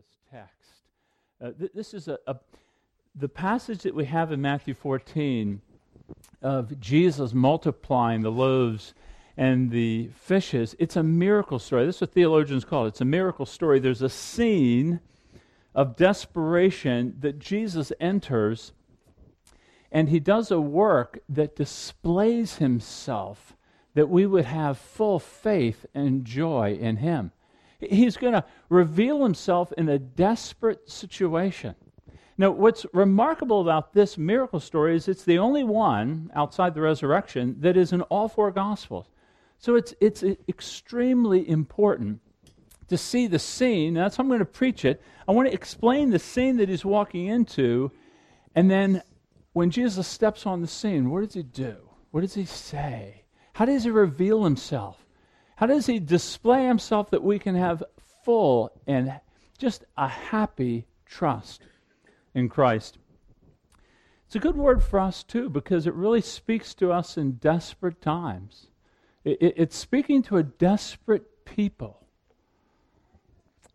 this text. Uh, th- this is a, a, the passage that we have in Matthew 14 of Jesus multiplying the loaves and the fishes. It's a miracle story. This is what theologians call it. It's a miracle story. There's a scene of desperation that Jesus enters, and he does a work that displays himself that we would have full faith and joy in him. He's going to reveal himself in a desperate situation. Now, what's remarkable about this miracle story is it's the only one outside the resurrection that is in all four Gospels. So it's, it's extremely important to see the scene. That's how I'm going to preach it. I want to explain the scene that he's walking into, and then when Jesus steps on the scene, what does he do? What does he say? How does he reveal himself? How does he display himself that we can have full and just a happy trust in Christ? It's a good word for us, too, because it really speaks to us in desperate times. It, it, it's speaking to a desperate people.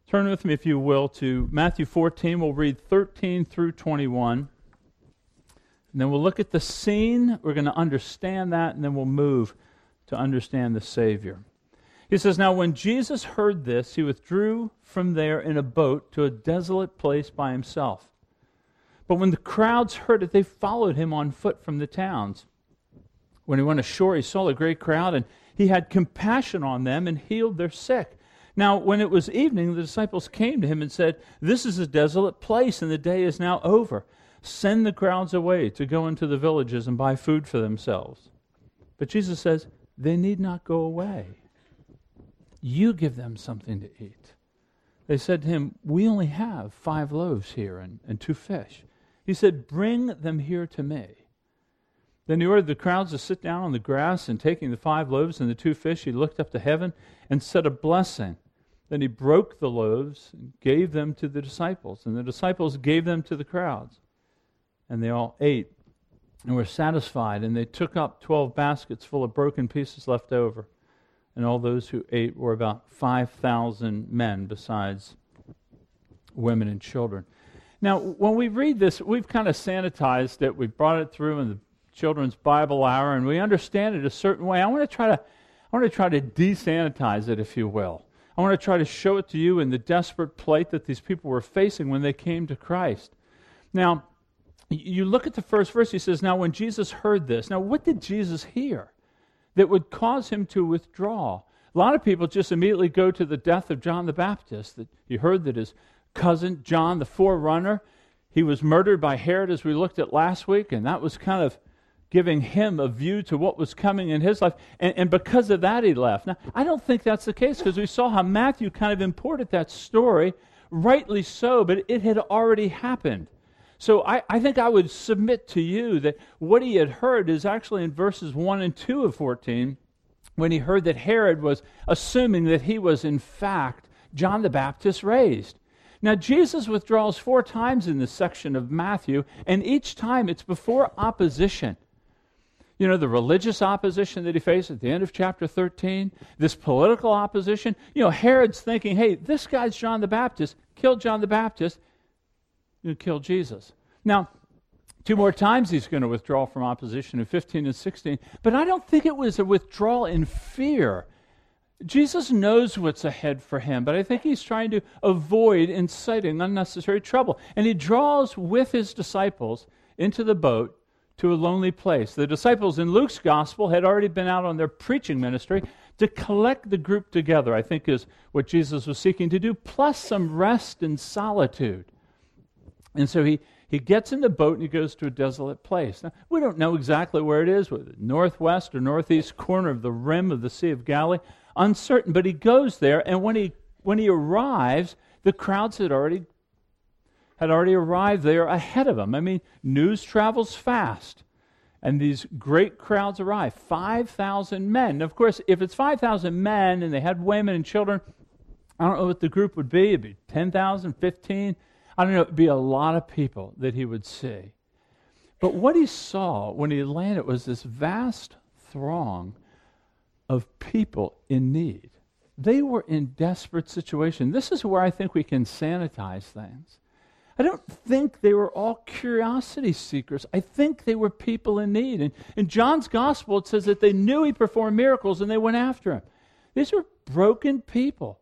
Turn with me, if you will, to Matthew 14. We'll read 13 through 21. And then we'll look at the scene. We're going to understand that, and then we'll move to understand the Savior. He says, Now when Jesus heard this, he withdrew from there in a boat to a desolate place by himself. But when the crowds heard it, they followed him on foot from the towns. When he went ashore, he saw a great crowd, and he had compassion on them and healed their sick. Now, when it was evening, the disciples came to him and said, This is a desolate place, and the day is now over. Send the crowds away to go into the villages and buy food for themselves. But Jesus says, They need not go away you give them something to eat. They said to him, We only have five loaves here and, and two fish. He said, Bring them here to me. Then he ordered the crowds to sit down on the grass, and taking the five loaves and the two fish, he looked up to heaven and said a blessing. Then he broke the loaves and gave them to the disciples, and the disciples gave them to the crowds. And they all ate and were satisfied, and they took up twelve baskets full of broken pieces left over and all those who ate were about 5,000 men, besides women and children. Now, when we read this, we've kind of sanitized it. We brought it through in the children's Bible hour, and we understand it a certain way. I want to try to, I want to try to desanitize it, if you will. I want to try to show it to you in the desperate plight that these people were facing when they came to Christ. Now, you look at the first verse. He says, "Now, when Jesus heard this, now what did Jesus hear?" That would cause him to withdraw. A lot of people just immediately go to the death of John the Baptist. That you heard that his cousin John the forerunner, he was murdered by Herod as we looked at last week, and that was kind of giving him a view to what was coming in his life. And, and because of that, he left. Now, I don't think that's the case because we saw how Matthew kind of imported that story, rightly so, but it had already happened. So I, I think I would submit to you that what he had heard is actually in verses 1 and 2 of 14 when he heard that Herod was assuming that he was, in fact, John the Baptist raised. Now, Jesus withdraws four times in this section of Matthew, and each time it's before opposition. You know, the religious opposition that he faced at the end of chapter 13, this political opposition. You know, Herod's thinking, hey, this guy's John the Baptist, killed John the Baptist who killed Jesus. Now, two more times he's going to withdraw from opposition in 15 and 16, but I don't think it was a withdrawal in fear. Jesus knows what's ahead for him, but I think he's trying to avoid inciting unnecessary trouble. And he draws with his disciples into the boat to a lonely place. The disciples in Luke's gospel had already been out on their preaching ministry to collect the group together, I think is what Jesus was seeking to do, plus some rest and solitude. And so he, he gets in the boat and he goes to a desolate place. Now, we don't know exactly where it is, whether northwest or northeast corner of the rim of the Sea of Galilee. Uncertain, but he goes there, and when he when he arrives, the crowds had already had already arrived there ahead of him. I mean, news travels fast. And these great crowds arrive 5,000 men. of course, if it's 5,000 men and they had women and children, I don't know what the group would be. It'd be 10,000, 15. I don't know, it'd be a lot of people that he would see. But what he saw when he landed was this vast throng of people in need. They were in desperate situation. This is where I think we can sanitize things. I don't think they were all curiosity seekers. I think they were people in need. And in John's gospel, it says that they knew he performed miracles and they went after him. These were broken people.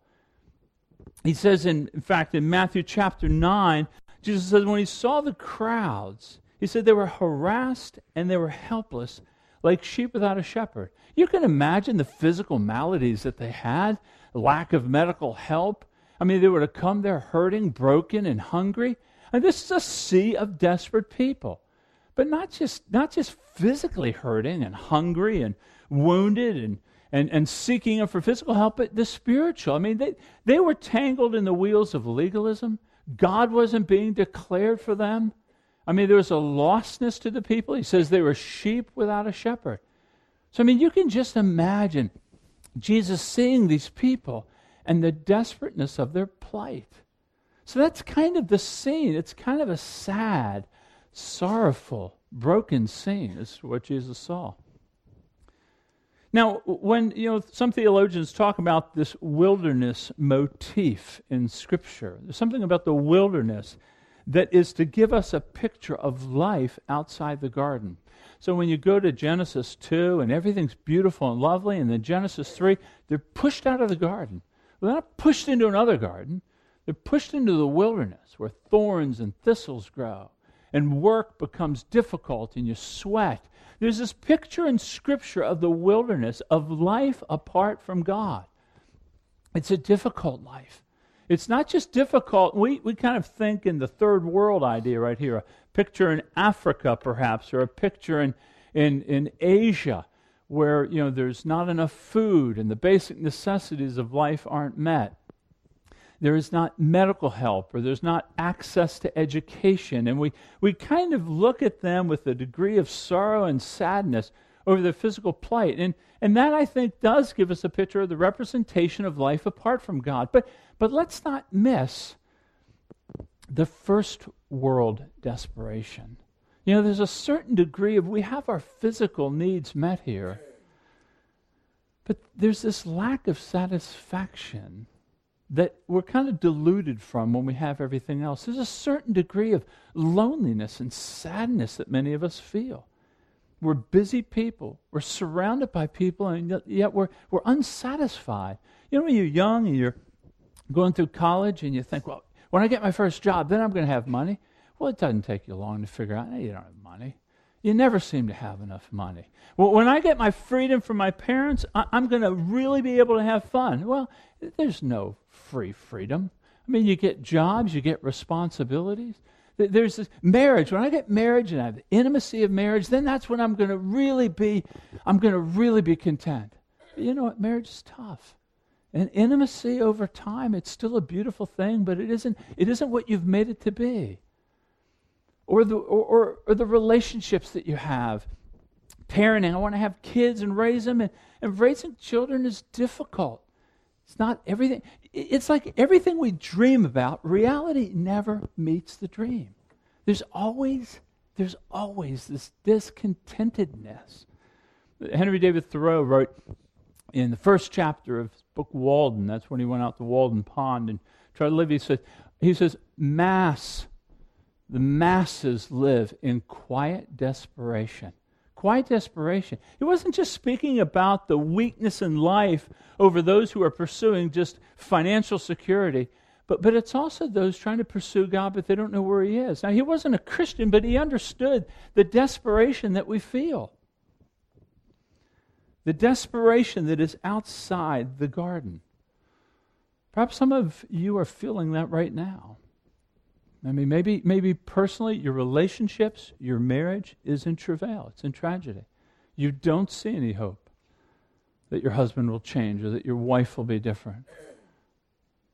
He says, in, in fact, in Matthew chapter 9, Jesus says, when he saw the crowds, he said they were harassed and they were helpless, like sheep without a shepherd. You can imagine the physical maladies that they had, lack of medical help. I mean, they were to come there hurting, broken, and hungry. And this is a sea of desperate people. But not just, not just physically hurting and hungry and wounded and, and, and seeking for physical help, but the spiritual. I mean, they, they were tangled in the wheels of legalism. God wasn't being declared for them. I mean, there was a lostness to the people. He says they were sheep without a shepherd. So, I mean, you can just imagine Jesus seeing these people and the desperateness of their plight. So that's kind of the scene. It's kind of a sad, sorrowful, broken scene, is what Jesus saw. Now, when you know some theologians talk about this wilderness motif in Scripture, there's something about the wilderness that is to give us a picture of life outside the garden. So when you go to Genesis 2 and everything's beautiful and lovely, and then Genesis 3, they're pushed out of the garden. Well, they're not pushed into another garden, they're pushed into the wilderness where thorns and thistles grow, and work becomes difficult, and you sweat. There's this picture in Scripture of the wilderness, of life apart from God. It's a difficult life. It's not just difficult. We, we kind of think in the third world idea right here a picture in Africa, perhaps, or a picture in, in, in Asia where you know there's not enough food and the basic necessities of life aren't met there is not medical help or there's not access to education. And we, we kind of look at them with a degree of sorrow and sadness over their physical plight. And, and that i think does give us a picture of the representation of life apart from god. But, but let's not miss the first world desperation. You know, there's a certain degree of we have our physical needs met here, but there's this lack of satisfaction that we're kind of deluded from when we have everything else. There's a certain degree of loneliness and sadness that many of us feel. We're busy people. We're surrounded by people, and yet we're, we're unsatisfied. You know, when you're young and you're going through college and you think, well, when I get my first job, then I'm going to have money. Well, it doesn't take you long to figure out, hey, you don't have money. You never seem to have enough money. Well, when I get my freedom from my parents, I- I'm going to really be able to have fun. Well, there's no free freedom. I mean, you get jobs, you get responsibilities. There's this marriage. When I get marriage and I have the intimacy of marriage, then that's when I'm going to really be, I'm going to really be content. But you know what? Marriage is tough. And intimacy over time, it's still a beautiful thing, but it isn't, it isn't what you've made it to be or the, or, or, or the relationships that you have. Parenting, I want to have kids and raise them, and, and raising children is difficult. It's not everything, it's like everything we dream about, reality never meets the dream. There's always, there's always this discontentedness. Henry David Thoreau wrote in the first chapter of his book Walden, that's when he went out to Walden Pond and tried to live, he says, he says, mass the masses live in quiet desperation. Quiet desperation. He wasn't just speaking about the weakness in life over those who are pursuing just financial security, but, but it's also those trying to pursue God, but they don't know where He is. Now, he wasn't a Christian, but he understood the desperation that we feel. The desperation that is outside the garden. Perhaps some of you are feeling that right now. I mean, maybe, maybe personally, your relationships, your marriage is in travail, it's in tragedy. You don't see any hope that your husband will change or that your wife will be different.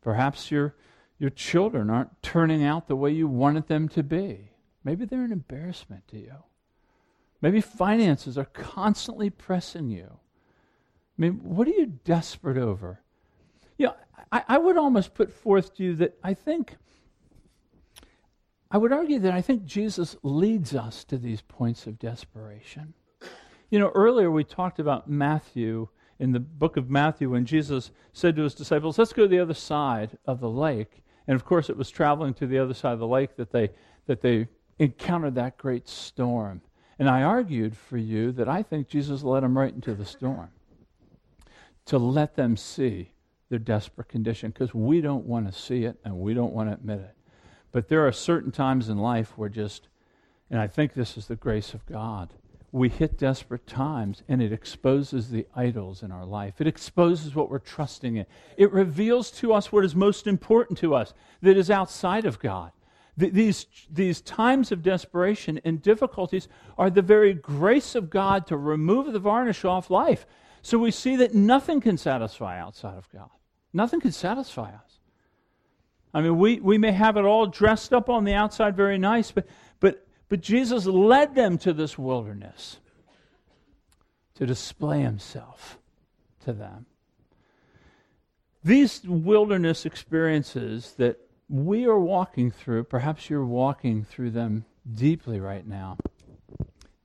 Perhaps your, your children aren't turning out the way you wanted them to be. Maybe they're an embarrassment to you. Maybe finances are constantly pressing you. I mean, what are you desperate over? You know, I, I would almost put forth to you that I think I would argue that I think Jesus leads us to these points of desperation. You know, earlier we talked about Matthew in the book of Matthew when Jesus said to his disciples, Let's go to the other side of the lake. And of course, it was traveling to the other side of the lake that they, that they encountered that great storm. And I argued for you that I think Jesus led them right into the storm to let them see their desperate condition because we don't want to see it and we don't want to admit it. But there are certain times in life where just, and I think this is the grace of God, we hit desperate times and it exposes the idols in our life. It exposes what we're trusting in. It reveals to us what is most important to us that is outside of God. Th- these, these times of desperation and difficulties are the very grace of God to remove the varnish off life. So we see that nothing can satisfy outside of God. Nothing can satisfy us. I mean, we, we may have it all dressed up on the outside very nice, but, but, but Jesus led them to this wilderness to display himself to them. These wilderness experiences that we are walking through, perhaps you're walking through them deeply right now,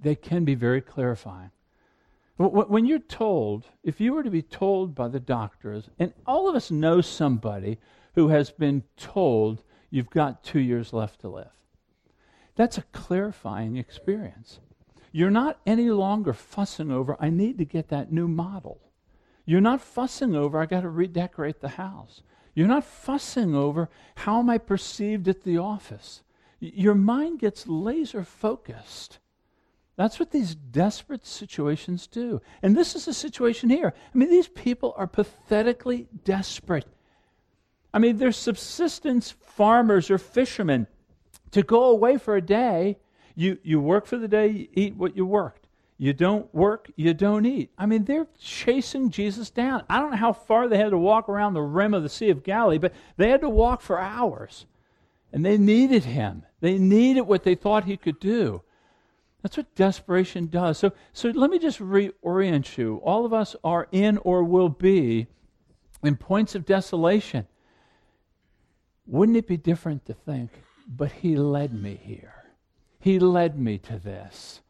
they can be very clarifying. When you're told, if you were to be told by the doctors, and all of us know somebody who has been told you've got two years left to live, that's a clarifying experience. You're not any longer fussing over, I need to get that new model. You're not fussing over, I got to redecorate the house. You're not fussing over, how am I perceived at the office? Your mind gets laser focused that's what these desperate situations do. And this is a situation here. I mean, these people are pathetically desperate. I mean, they're subsistence farmers or fishermen. To go away for a day, you, you work for the day, you eat what you worked. You don't work, you don't eat. I mean, they're chasing Jesus down. I don't know how far they had to walk around the rim of the Sea of Galilee, but they had to walk for hours. And they needed him. They needed what they thought he could do. That's what desperation does. So, so let me just reorient you. All of us are in or will be in points of desolation. Wouldn't it be different to think, but He led me here? He led me to this.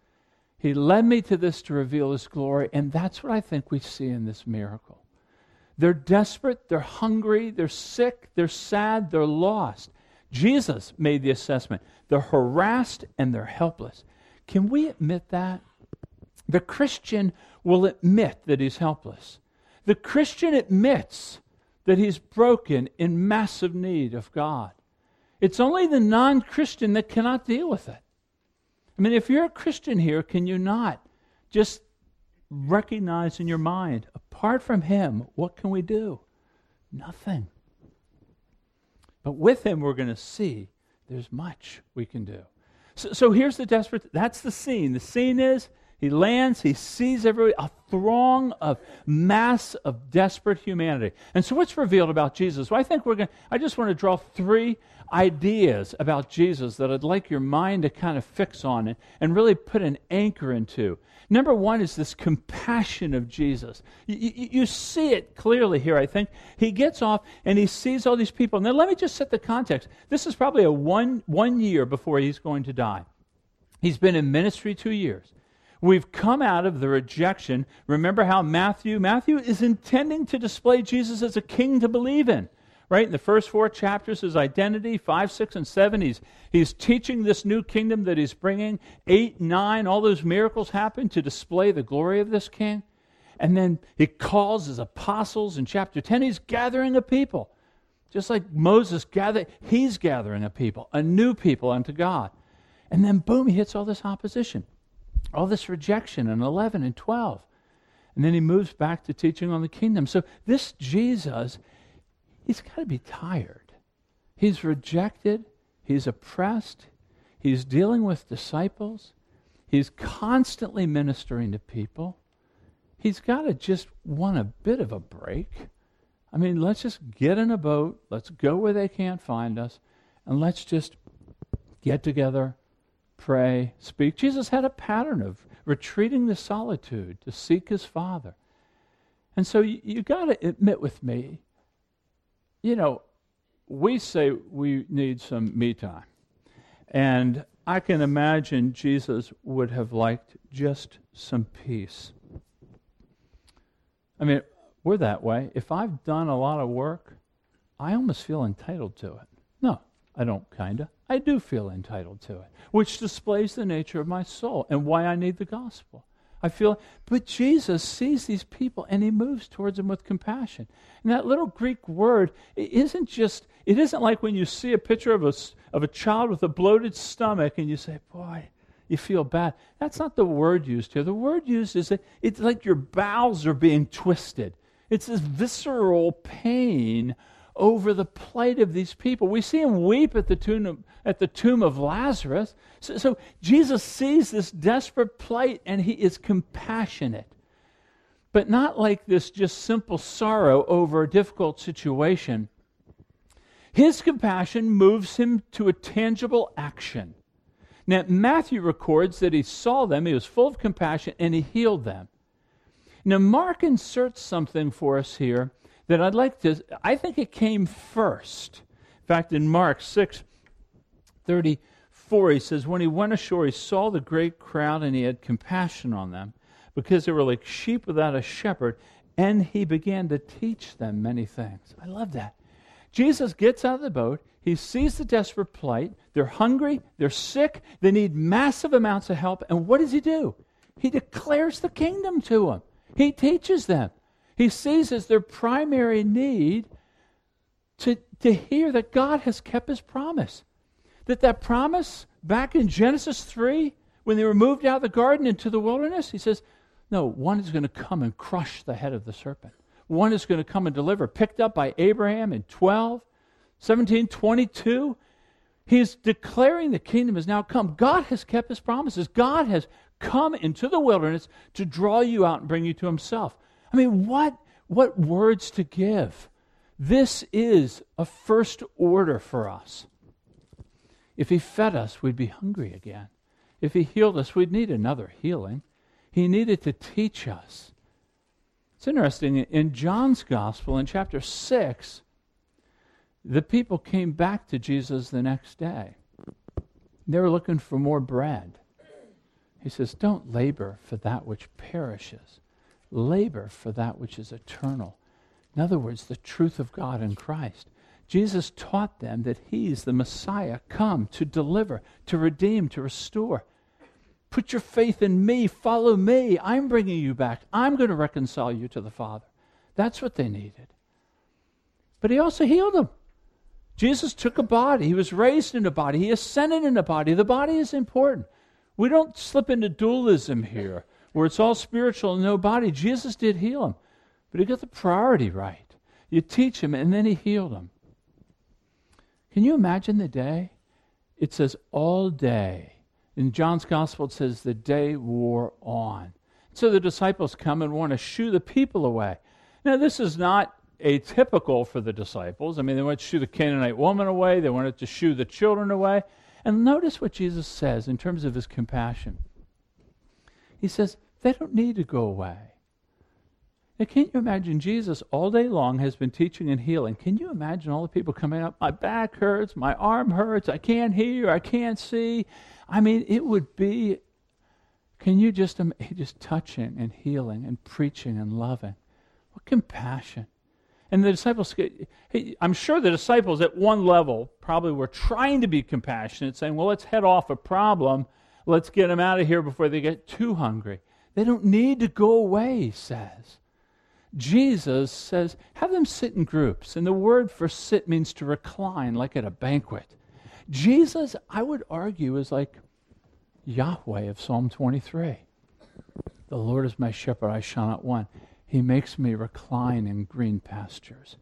He led me to this to reveal His glory, and that's what I think we see in this miracle. They're desperate, they're hungry, they're sick, they're sad, they're lost. Jesus made the assessment. They're harassed and they're helpless. Can we admit that? The Christian will admit that he's helpless. The Christian admits that he's broken in massive need of God. It's only the non Christian that cannot deal with it. I mean, if you're a Christian here, can you not just recognize in your mind, apart from Him, what can we do? Nothing. But with Him, we're going to see there's much we can do. So, so here's the desperate, that's the scene. The scene is he lands, he sees everybody, a throng of mass of desperate humanity. And so what's revealed about Jesus? Well, I think we're going to, I just want to draw three ideas about Jesus that I'd like your mind to kind of fix on and, and really put an anchor into. Number one is this compassion of Jesus. You, you, you, see it clearly here, I think. He gets off and he sees all these people. Now, let me just set the context. This is probably a one, one year before he's going to die. He's been in ministry two years. We've come out of the rejection. Remember how Matthew, Matthew is intending to display Jesus as a king to believe in right? In the first four chapters, his identity, five, six, and seven, he's, he's teaching this new kingdom that he's bringing. Eight, nine, all those miracles happen to display the glory of this king. And then he calls his apostles in chapter 10. He's gathering a people. Just like Moses gathered, he's gathering a people, a new people unto God. And then, boom, he hits all this opposition, all this rejection in 11 and 12. And then he moves back to teaching on the kingdom. So, this Jesus he's got to be tired. He's rejected, he's oppressed, he's dealing with disciples, he's constantly ministering to people. He's got to just want a bit of a break. I mean, let's just get in a boat, let's go where they can't find us, and let's just get together, pray, speak. Jesus had a pattern of retreating to solitude to seek his Father. And so you, you got to admit with me, you know, we say we need some me time. And I can imagine Jesus would have liked just some peace. I mean, we're that way. If I've done a lot of work, I almost feel entitled to it. No, I don't, kind of. I do feel entitled to it, which displays the nature of my soul and why I need the gospel. I feel, but Jesus sees these people and he moves towards them with compassion. And that little Greek word it isn't just, it isn't like when you see a picture of a, of a child with a bloated stomach and you say, boy, you feel bad. That's not the word used here. The word used is that it's like your bowels are being twisted. It's this visceral pain over the plight of these people. We see him weep at the tomb of, at the tomb of Lazarus. So, so Jesus sees this desperate plight and he is compassionate. But not like this just simple sorrow over a difficult situation. His compassion moves him to a tangible action. Now, Matthew records that he saw them, he was full of compassion, and he healed them. Now, Mark inserts something for us here that I'd like to, I think it came first. In fact, in Mark 6 34, he says, When he went ashore, he saw the great crowd and he had compassion on them because they were like sheep without a shepherd, and he began to teach them many things. I love that. Jesus gets out of the boat. He sees the desperate plight. They're hungry. They're sick. They need massive amounts of help. And what does he do? He declares the kingdom to them. He teaches them. He sees as their primary need to, to hear that God has kept his promise. That that promise back in Genesis 3, when they were moved out of the garden into the wilderness, he says, no, one is going to come and crush the head of the serpent. One is going to come and deliver, picked up by Abraham in 12, 17, 22. He's declaring the kingdom has now come. God has kept his promises. God has come into the wilderness to draw you out and bring you to himself. I mean, what, what words to give? This is a first order for us. If he fed us, we'd be hungry again. If he healed us, we'd need another healing. He needed to teach us. It's interesting, in John's gospel, in chapter 6, the people came back to Jesus the next day. They were looking for more bread. He says, Don't labor for that which perishes, labor for that which is eternal. In other words, the truth of God in Christ. Jesus taught them that He's the Messiah come to deliver, to redeem, to restore. Put your faith in me, follow me. I'm bringing you back. I'm going to reconcile you to the Father. That's what they needed. But He also healed them. Jesus took a body. He was raised in a body. He ascended in a body. The body is important. We don't slip into dualism here where it's all spiritual and no body. Jesus did heal him, but he got the priority right. You teach him, and then he healed him. Can you imagine the day? It says all day. In John's gospel, it says the day wore on. So the disciples come and want to shoo the people away. Now, this is not atypical for the disciples. I mean, they wanted to shoo the Canaanite woman away, they wanted to shoo the children away. And notice what Jesus says in terms of his compassion. He says, they don't need to go away. Now, can't you imagine Jesus all day long has been teaching and healing? Can you imagine all the people coming up? My back hurts, my arm hurts, I can't hear, I can't see. I mean, it would be. Can you just just touching and healing and preaching and loving? What compassion! And the disciples, I'm sure the disciples at one level probably were trying to be compassionate, saying, well, let's head off a problem. Let's get them out of here before they get too hungry. They don't need to go away, he says. Jesus says, have them sit in groups. And the word for sit means to recline, like at a banquet. Jesus, I would argue, is like Yahweh of Psalm 23. The Lord is my shepherd, I shall not want. He makes me recline in green pastures.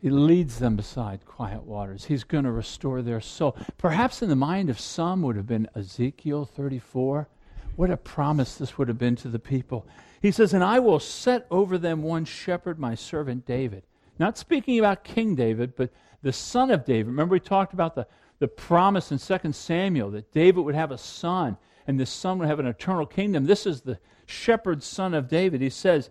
He leads them beside quiet waters. He's going to restore their soul. Perhaps in the mind of some would have been Ezekiel 34. What a promise this would have been to the people. He says, And I will set over them one shepherd, my servant David. Not speaking about King David, but the son of David. Remember, we talked about the, the promise in 2 Samuel that David would have a son, and this son would have an eternal kingdom. This is the shepherd son of David. He says,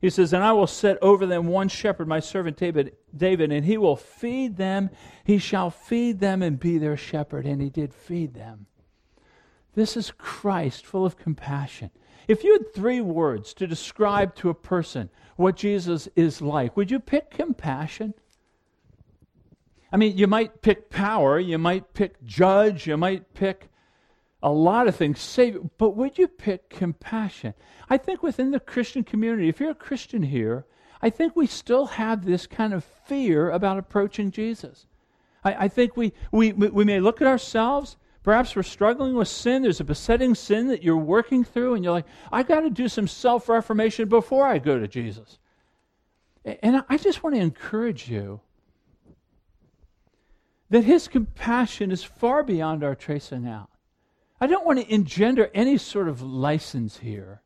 he says, And I will set over them one shepherd, my servant David, David, and he will feed them. He shall feed them and be their shepherd. And he did feed them. This is Christ, full of compassion. If you had three words to describe to a person what Jesus is like, would you pick compassion? I mean, you might pick power, you might pick judge, you might pick a lot of things, save, but would you pick compassion? I think within the Christian community, if you're a Christian here, I think we still have this kind of fear about approaching Jesus. I, I think we, we, we may look at ourselves Perhaps we're struggling with sin. There's a besetting sin that you're working through, and you're like, I got to do some self reformation before I go to Jesus. And I just want to encourage you that His compassion is far beyond our tracing out. I don't want to engender any sort of license here.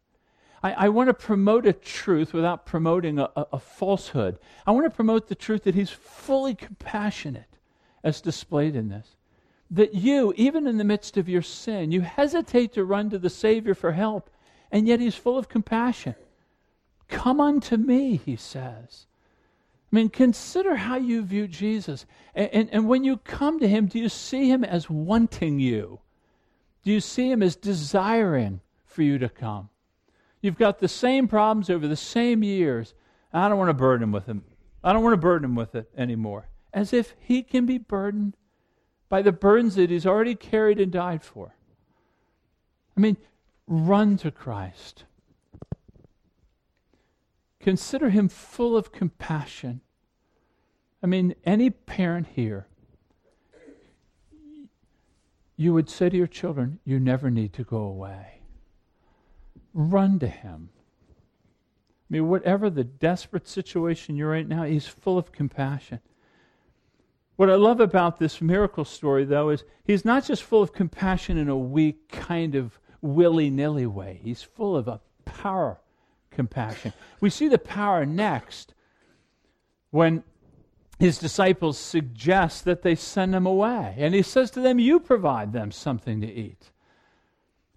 I, I want to promote a truth without promoting a, a, a falsehood. I want to promote the truth that He's fully compassionate as displayed in this that you, even in the midst of your sin, you hesitate to run to the Savior for help, and yet He's full of compassion. Come unto me, He says. I mean, consider how you view Jesus. And, and, and, when you come to Him, do you see Him as wanting you? Do you see Him as desiring for you to come? You've got the same problems over the same years. I don't want to burden Him with them. I don't want to burden Him with it anymore. As if He can be burdened by the burdens that he's already carried and died for. I mean, run to Christ. Consider him full of compassion. I mean, any parent here, you would say to your children, You never need to go away. Run to him. I mean, whatever the desperate situation you're in now, he's full of compassion. What I love about this miracle story, though, is he's not just full of compassion in a weak, kind of willy nilly way. He's full of a power compassion. We see the power next when his disciples suggest that they send him away. And he says to them, You provide them something to eat.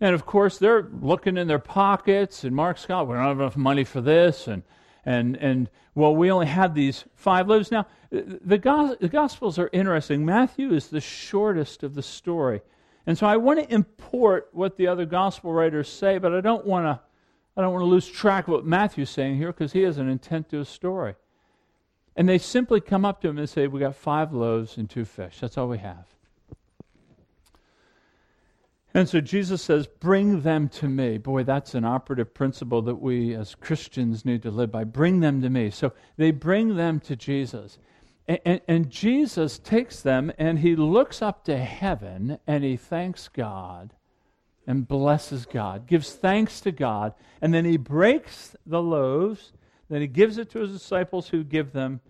And of course, they're looking in their pockets, and Mark Scott, we don't have enough money for this. And and and well, we only have these five loaves. Now, the, go- the Gospels are interesting. Matthew is the shortest of the story, and so I want to import what the other Gospel writers say, but I don't want to. I don't want to lose track of what Matthew's saying here because he has an intent to his story. And they simply come up to him and say, We got five loaves and two fish. That's all we have. And so Jesus says, Bring them to me. Boy, that's an operative principle that we as Christians need to live by. Bring them to me. So they bring them to Jesus. And, and, and, Jesus takes them and he looks up to heaven and he thanks God and blesses God, gives thanks to God, and then he breaks the loaves, then he gives it to his disciples who give them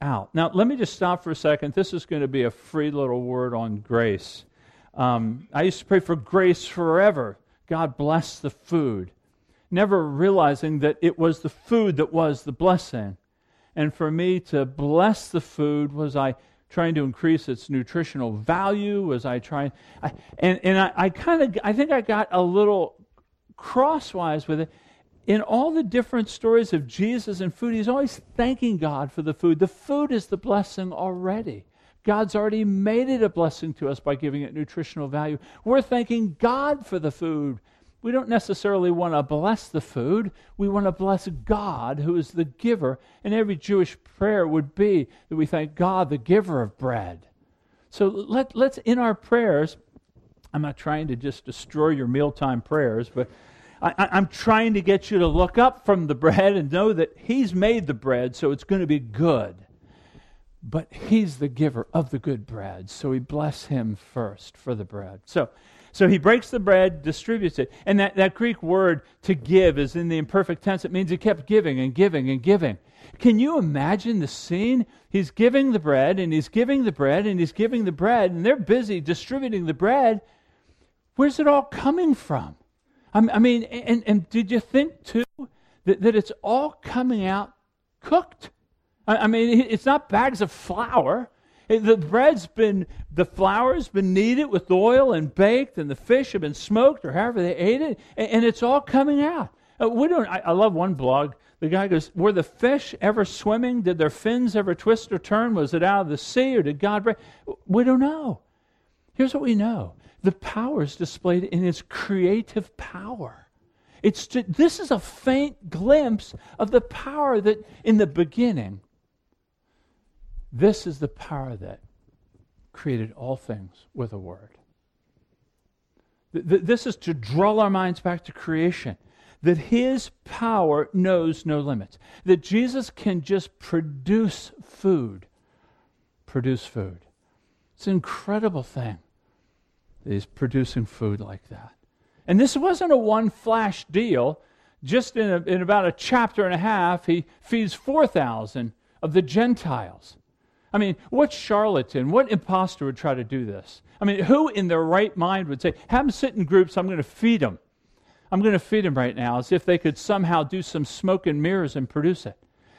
out. Now, let me just stop for a second. This is going to be a free little word on grace. Um, I used to pray for grace forever. God bless the food, never realizing that it was the food that was the blessing. And for me to bless the food, was I trying to increase its nutritional value? Was I trying? I, and and I, I kind of, I think I got a little crosswise with it. In all the different stories of Jesus and food, he's always thanking God for the food. The food is the blessing already. God's already made it a blessing to us by giving it nutritional value. We're thanking God for the food. We don't necessarily want to bless the food. We want to bless God, who is the giver. And every Jewish prayer would be that we thank God, the giver of bread. So let, let's, in our prayers, I'm not trying to just destroy your mealtime prayers, but I, am trying to get you to look up from the bread and know that He's made the bread, so it's going to be good but he's the giver of the good bread. So we bless him first for the bread. So, so he breaks the bread, distributes it. And that, that Greek word to give is in the imperfect tense. It means he kept giving and giving and giving. Can you imagine the scene? He's giving the bread and he's giving the bread and he's giving the bread, and they're busy distributing the bread. Where's it all coming from? I mean, and, and did you think too that, that it's all coming out cooked? I mean, it's not bags of flour. The bread's been, the flour's been kneaded with oil and baked, and the fish have been smoked or however they ate it, and, it's all coming out. Uh, we don't, I, I love one blog. The guy goes, Were the fish ever swimming? Did their fins ever twist or turn? Was it out of the sea or did God break? We don't know. Here's what we know the power is displayed in its creative power. It's to, this is a faint glimpse of the power that in the beginning, this is the power that created all things with a word. This is to draw our minds back to creation. That his power knows no limits. That Jesus can just produce food. Produce food. It's an incredible thing that he's producing food like that. And this wasn't a one flash deal. Just in, a, in about a chapter and a half, he feeds 4,000 of the Gentiles. I mean, what charlatan, what impostor would try to do this? I mean, who in their right mind would say, have them sit in groups, I'm going to feed them. I'm going to feed them right now, as if they could somehow do some smoke and mirrors and produce it.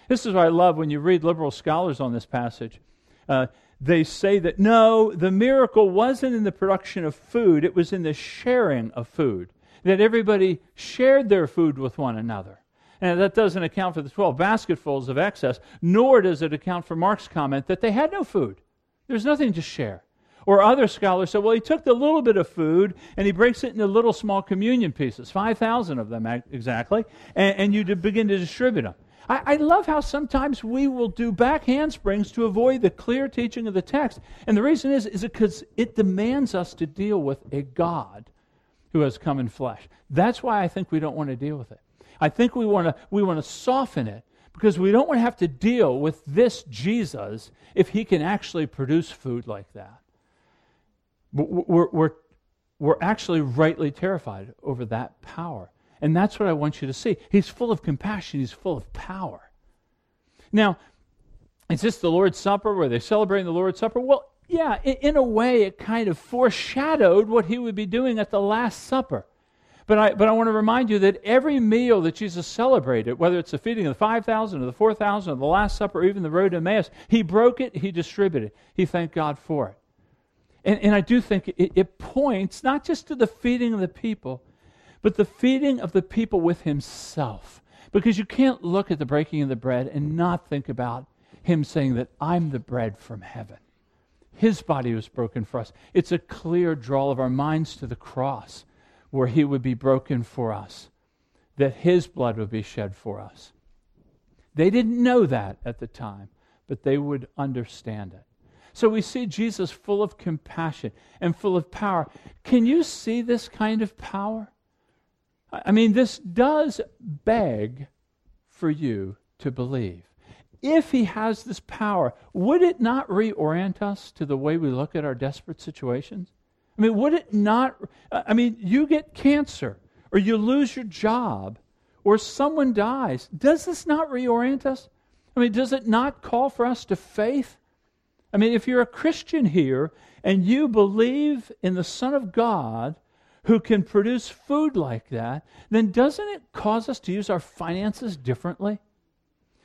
This is what I love when you read liberal scholars on this passage. Uh, they say that no, the miracle wasn't in the production of food, it was in the sharing of food. That everybody shared their food with one another. And that doesn't account for the 12 basketfuls of excess, nor does it account for Mark's comment that they had no food. There's nothing to share. Or other scholars say, well, he took the little bit of food and he breaks it into little small communion pieces, 5,000 of them exactly, and, and you begin to distribute them. I, I, love how sometimes we will do back handsprings to avoid the clear teaching of the text. And the reason is, is because it demands us to deal with a God who has come in flesh. That's why I think we don't want to deal with it. I think we want to we want to soften it because we don't want to have to deal with this Jesus if he can actually produce food like that. We're, we're, we're actually rightly terrified over that power. And that's what I want you to see. He's full of compassion, he's full of power. Now, is this the Lord's Supper? Were they celebrating the Lord's Supper? Well, yeah, in, in a way, it kind of foreshadowed what he would be doing at the Last Supper. But I, but I want to remind you that every meal that Jesus celebrated, whether it's the feeding of the 5,000 or the 4,000 or the Last Supper or even the road to Emmaus, he broke it, he distributed. It. He thanked God for it. And, and I do think it, it points not just to the feeding of the people, but the feeding of the people with himself. Because you can't look at the breaking of the bread and not think about him saying that I'm the bread from heaven. His body was broken for us. It's a clear draw of our minds to the cross where he would be broken for us, that his blood would be shed for us. They didn't know that at the time, but they would understand it. So we see Jesus full of compassion and full of power. Can you see this kind of power? I mean, this does beg for you to believe. If he has this power, would it not reorient us to the way we look at our desperate situations? I mean, would it not? I mean, you get cancer, or you lose your job, or someone dies. Does this not reorient us? I mean, does it not call for us to faith? I mean, if you're a Christian here and you believe in the Son of God who can produce food like that, then doesn't it cause us to use our finances differently?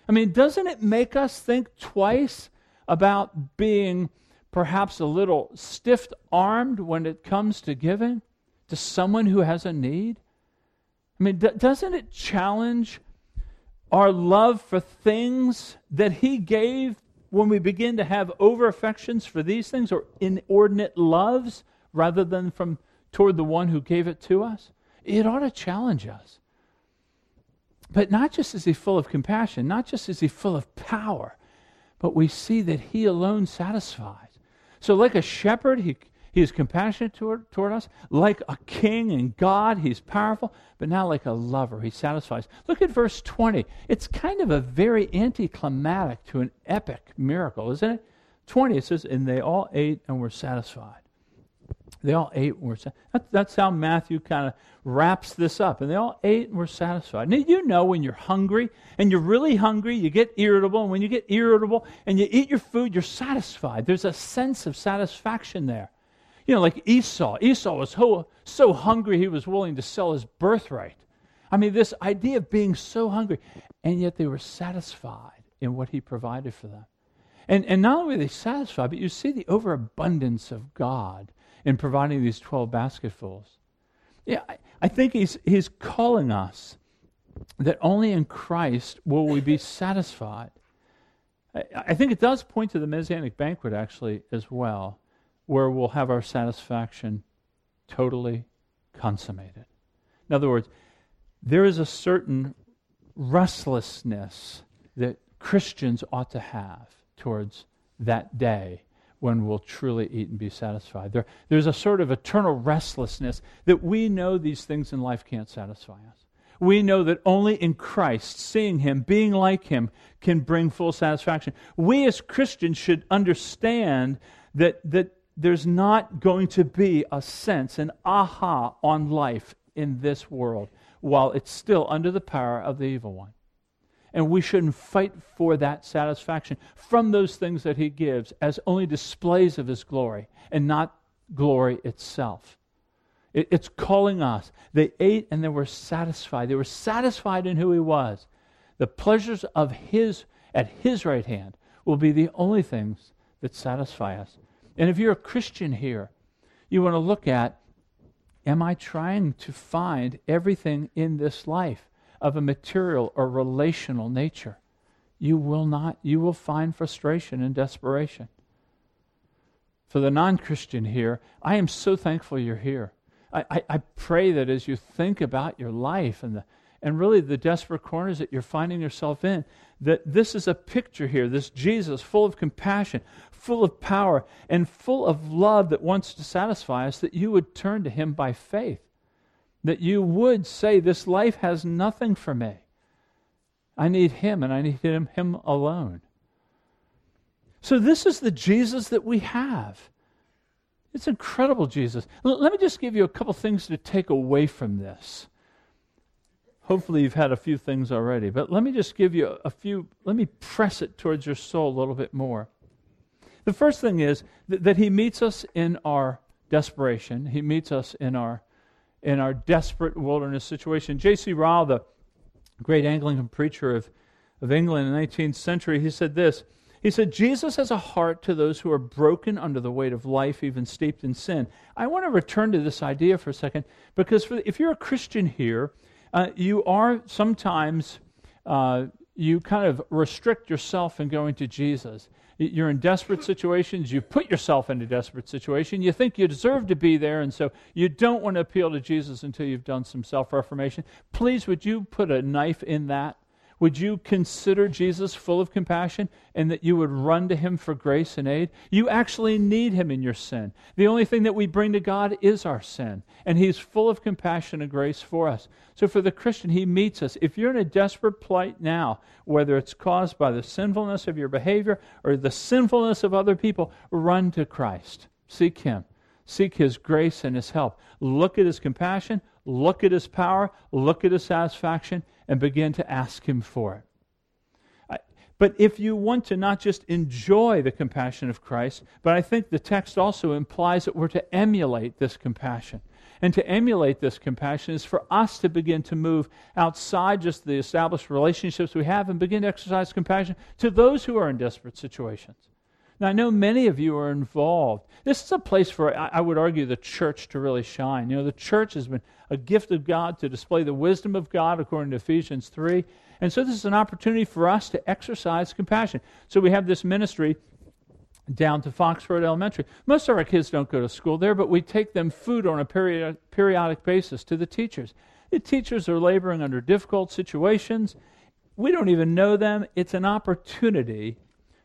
I mean, doesn't it make us think twice about being perhaps a little stiff armed when it comes to giving to someone who has a need? I mean, doesn't it challenge our love for things that He gave when we begin to have over affections for these things or inordinate loves rather than from toward the one who gave it to us? It ought to challenge us. But not just is he full of compassion, not just is he full of power, but we see that he alone satisfies. So, like a shepherd, he, he is compassionate toward, toward us. Like a king and God, he's powerful. But now, like a lover, he satisfies. Look at verse 20. It's kind of a very anticlimactic to an epic miracle, isn't it? 20, it says, And they all ate and were satisfied. They all ate and were satisfied. that's how Matthew kind of wraps this up. And they all ate and were satisfied. Now, you know when you're hungry and you're really hungry, you get irritable. And when you get irritable and you eat your food, you're satisfied. There's a sense of satisfaction there. You know, like Esau. Esau was so hungry he was willing to sell his birthright. I mean, this idea of being so hungry, and yet they were satisfied in what he provided for them. And, and not only were they satisfied, but you see the overabundance of God in providing these 12 basketfuls. Yeah, I, I think he's, he's calling us that only in Christ will we be satisfied. I, I think it does point to the Messianic banquet, actually, as well, where we'll have our satisfaction totally consummated. In other words, there is a certain restlessness that Christians ought to have towards that day when we'll truly eat and be satisfied. There, there's a sort of eternal restlessness that we know these things in life can't satisfy us. We know that only in Christ, seeing Him, being like Him, can bring full satisfaction. We as Christians should understand that, that there's not going to be a sense, an aha on life in this world while it's still under the power of the evil one. And we shouldn't fight for that satisfaction from those things that he gives as only displays of his glory and not glory itself. It, it's calling us. They ate and they were satisfied. They were satisfied in who he was. The pleasures of his at his right hand will be the only things that satisfy us. And if you're a Christian here, you want to look at am I trying to find everything in this life of a material or relational nature, you will not, you will find frustration and desperation. For the non Christian here, I am so thankful you're here. I, I, I, pray that as you think about your life and the and really the desperate corners that you're finding yourself in, that this is a picture here, this Jesus full of compassion, full of power, and full of love that wants to satisfy us, that you would turn to him by faith that you would say, This life has nothing for me. I need Him and I need Him, him alone. So, this is the Jesus that we have. It's incredible, Jesus. L- let me just give you a couple things to take away from this. Hopefully, you've had a few things already, but let me just give you a few, let me press it towards your soul a little bit more. The first thing is that, that He meets us in our desperation, He meets us in our in our desperate wilderness situation. J.C. Ryle, the great Anglican preacher of, of England in the 19th century, he said this. He said, Jesus has a heart to those who are broken under the weight of life, even steeped in sin. I want to return to this idea for a second because for, if you're a Christian here, uh, you are sometimes, uh, you kind of restrict yourself in going to Jesus. You're in desperate situations. You put yourself in a desperate situation. You think you deserve to be there, and so you don't want to appeal to Jesus until you've done some self reformation. Please, would you put a knife in that? Would you consider Jesus full of compassion and that you would run to him for grace and aid? You actually need him in your sin. The only thing that we bring to God is our sin, and he's full of compassion and grace for us. So for the Christian, he meets us. If you're in a desperate plight now, whether it's caused by the sinfulness of your behavior or the sinfulness of other people, run to Christ. Seek him. Seek his grace and his help. Look at his compassion, look at his power, look at his satisfaction, and begin to ask Him for it. But if you want to not just enjoy the compassion of Christ, but I think the text also implies that we're to emulate this compassion. And to emulate this compassion is for us to begin to move outside just the established relationships we have and begin to exercise compassion to those who are in desperate situations. Now, I know many of you are involved. This is a place for, I would argue, the church to really shine. You know, the church has been a gift of God to display the wisdom of God, according to Ephesians 3. And so, this is an opportunity for us to exercise compassion. So, we have this ministry down to Foxford Elementary. Most of our kids don't go to school there, but we take them food on a period, periodic basis to the teachers. The teachers are laboring under difficult situations. We don't even know them. It's an opportunity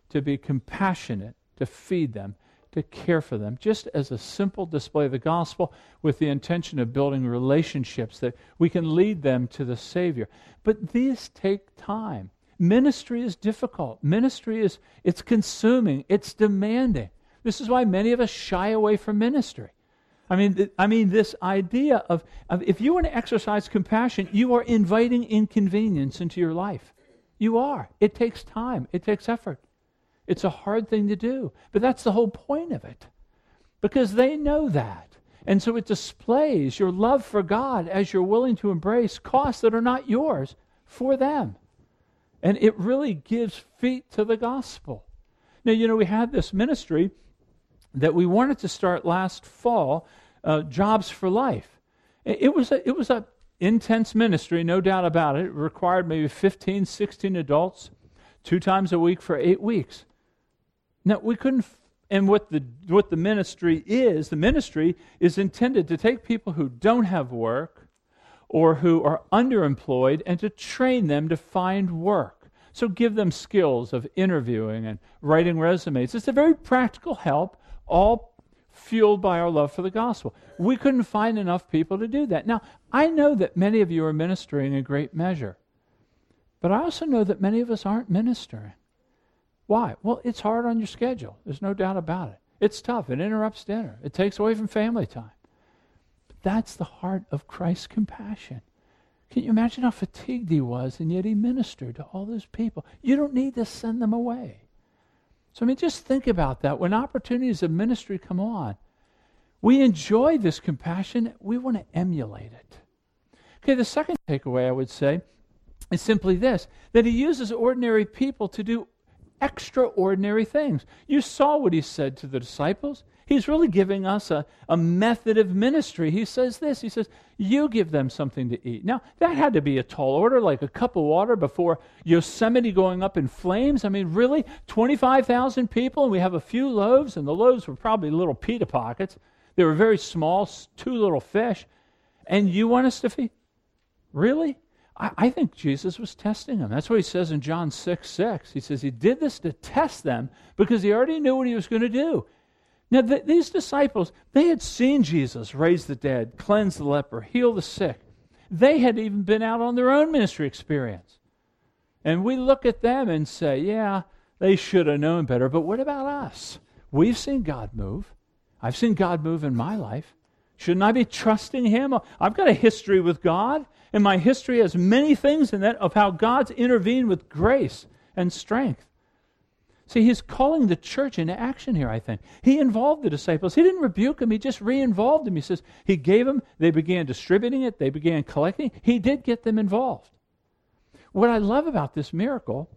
to be compassionate, to feed them, to care for them, just as a simple display of the gospel with the intention of building relationships that we can lead them to the Savior. But these take time. Ministry is difficult. Ministry is it's consuming, it's demanding. This is why many of us shy away from ministry. I mean, I mean, this idea of, of if you want to exercise compassion, you are inviting inconvenience into your life. You are. It takes time, it takes effort. It's a hard thing to do, but that's the whole point of it because they know that. And so it displays your love for God as you're willing to embrace costs that are not yours for them. And it really gives feet to the gospel. Now, you know, we had this ministry that we wanted to start last fall, uh, Jobs for Life. It was a, it was a intense ministry, no doubt about it. It required maybe 15, 16 adults, two times a week for eight weeks. Now, we couldn't, And what the, what the ministry is, the ministry is intended to take people who don't have work or who are underemployed and to train them to find work. So give them skills of interviewing and writing resumes. It's a very practical help, all fueled by our love for the gospel. We couldn't find enough people to do that. Now, I know that many of you are ministering in great measure, but I also know that many of us aren't ministering. Why? Well, it's hard on your schedule. There's no doubt about it. It's tough. It interrupts dinner, it takes away from family time. But that's the heart of Christ's compassion. Can you imagine how fatigued he was, and yet he ministered to all those people? You don't need to send them away. So, I mean, just think about that. When opportunities of ministry come on, we enjoy this compassion, we want to emulate it. Okay, the second takeaway I would say is simply this that he uses ordinary people to do extraordinary things. You saw what he said to the disciples. He's really giving us a, a method of ministry. He says this He says, You give them something to eat. Now, that had to be a tall order, like a cup of water before Yosemite going up in flames. I mean, really? 25,000 people, and we have a few loaves, and the loaves were probably little pita pockets. They were very small, two little fish. And you want us to feed? Really? I, I think Jesus was testing them. That's what he says in John 6 6. He says he did this to test them because he already knew what he was going to do. Now, th- these disciples, they had seen Jesus raise the dead, cleanse the leper, heal the sick. They had even been out on their own ministry experience. And we look at them and say, yeah, they should have known better. But what about us? We've seen God move. I've seen God move in my life. Shouldn't I be trusting Him? I've got a history with God. And my history has many things in that of how God's intervened with grace and strength. See, he's calling the church into action here, I think. He involved the disciples. He didn't rebuke them, he just re involved them. He says, He gave them, they began distributing it, they began collecting. He did get them involved. What I love about this miracle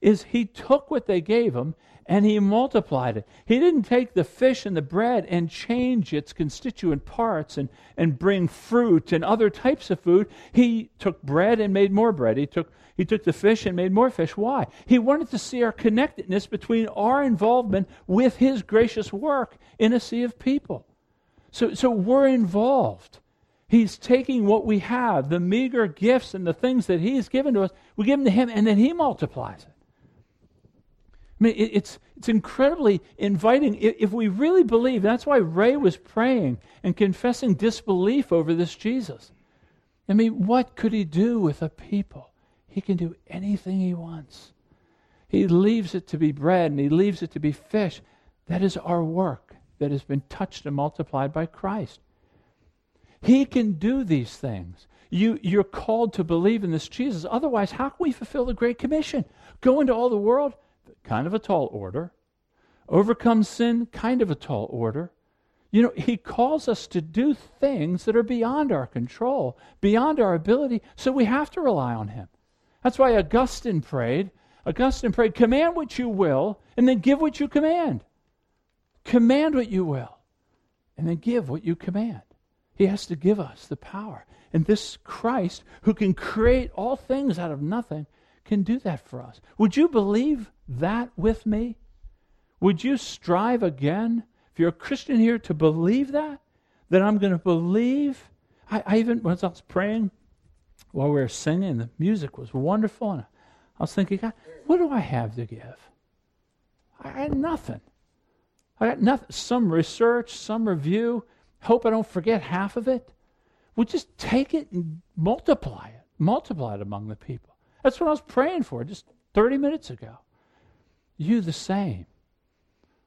is he took what they gave him and he multiplied it. He didn't take the fish and the bread and change its constituent parts and, and bring fruit and other types of food. He took bread and made more bread. He took, he took the fish and made more fish. Why? He wanted to see our connectedness between our involvement with his gracious work in a sea of people. So, so we're involved. He's taking what we have, the meager gifts and the things that He's given to us, we give them to Him, and then He multiplies it. I mean, it, it's, it's incredibly inviting. If we really believe, that's why Ray was praying and confessing disbelief over this Jesus. I mean, what could he do with a people? He can do anything he wants. He leaves it to be bread and he leaves it to be fish. That is our work that has been touched and multiplied by Christ. He can do these things. You, you're called to believe in this Jesus. Otherwise, how can we fulfill the Great Commission? Go into all the world, kind of a tall order. Overcome sin, kind of a tall order. You know, he calls us to do things that are beyond our control, beyond our ability, so we have to rely on him. That's why Augustine prayed. Augustine prayed, command what you will, and then give what you command. Command what you will, and then give what you command. He has to give us the power. And this Christ, who can create all things out of nothing, can do that for us. Would you believe that with me? Would you strive again, if you're a Christian here, to believe that? That I'm going to believe? I, I even, when I was praying while we were singing, the music was wonderful, and I was thinking, God, what do I have to give? I had nothing. I got nothing. Some research, some review. Hope I don't forget half of it. We'll just take it and multiply it. Multiply it among the people. That's what I was praying for just 30 minutes ago. You the same.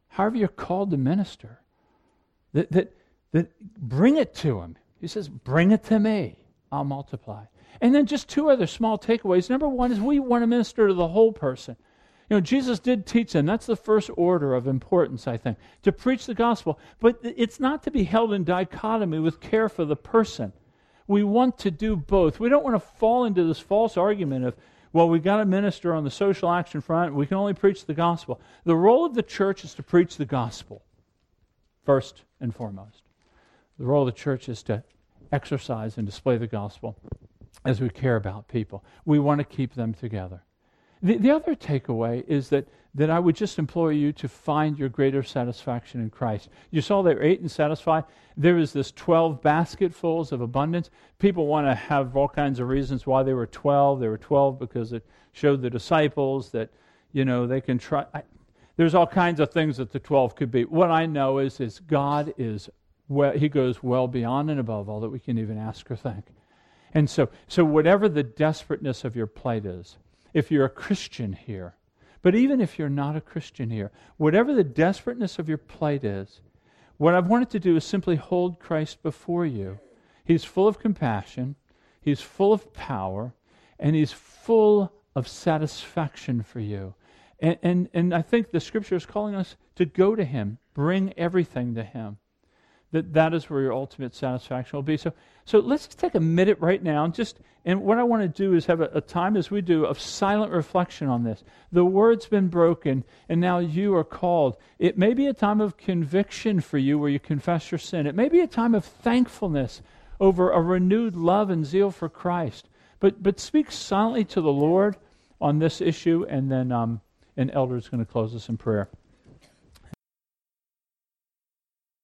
However, you're called to minister, that, that, that bring it to him. He says, Bring it to me. I'll multiply. And then just two other small takeaways. Number one is we want to minister to the whole person. You know, Jesus did teach them. That's the first order of importance, I think, to preach the gospel. But it's not to be held in dichotomy with care for the person. We want to do both. We don't want to fall into this false argument of, well, we've got to minister on the social action front. We can only preach the gospel. The role of the church is to preach the gospel, first and foremost. The role of the church is to exercise and display the gospel as we care about people. We want to keep them together. The, the other takeaway is that, that I would just implore you to find your greater satisfaction in Christ. You saw they were ate and satisfied. There was this 12 basketfuls of abundance. People want to have all kinds of reasons why they were 12. They were 12 because it showed the disciples that, you know, they can try. I, there's all kinds of things that the 12 could be. What I know is, is God is, well, He goes well beyond and above all that we can even ask or think. And so, so whatever the desperateness of your plight is, if you're a Christian here, but even if you're not a Christian here, whatever the desperateness of your plight is, what I've wanted to do is simply hold Christ before you. He's full of compassion, He's full of power, and He's full of satisfaction for you. And, and, and I think the scripture is calling us to go to Him, bring everything to Him. That that is where your ultimate satisfaction will be. So, so let's just take a minute right now and just, and what I want to do is have a, a time as we do of silent reflection on this. The word's been broken, and now you are called. It may be a time of conviction for you where you confess your sin. It may be a time of thankfulness over a renewed love and zeal for Christ. But, but speak silently to the Lord on this issue, and then um, an elder is going to close us in prayer.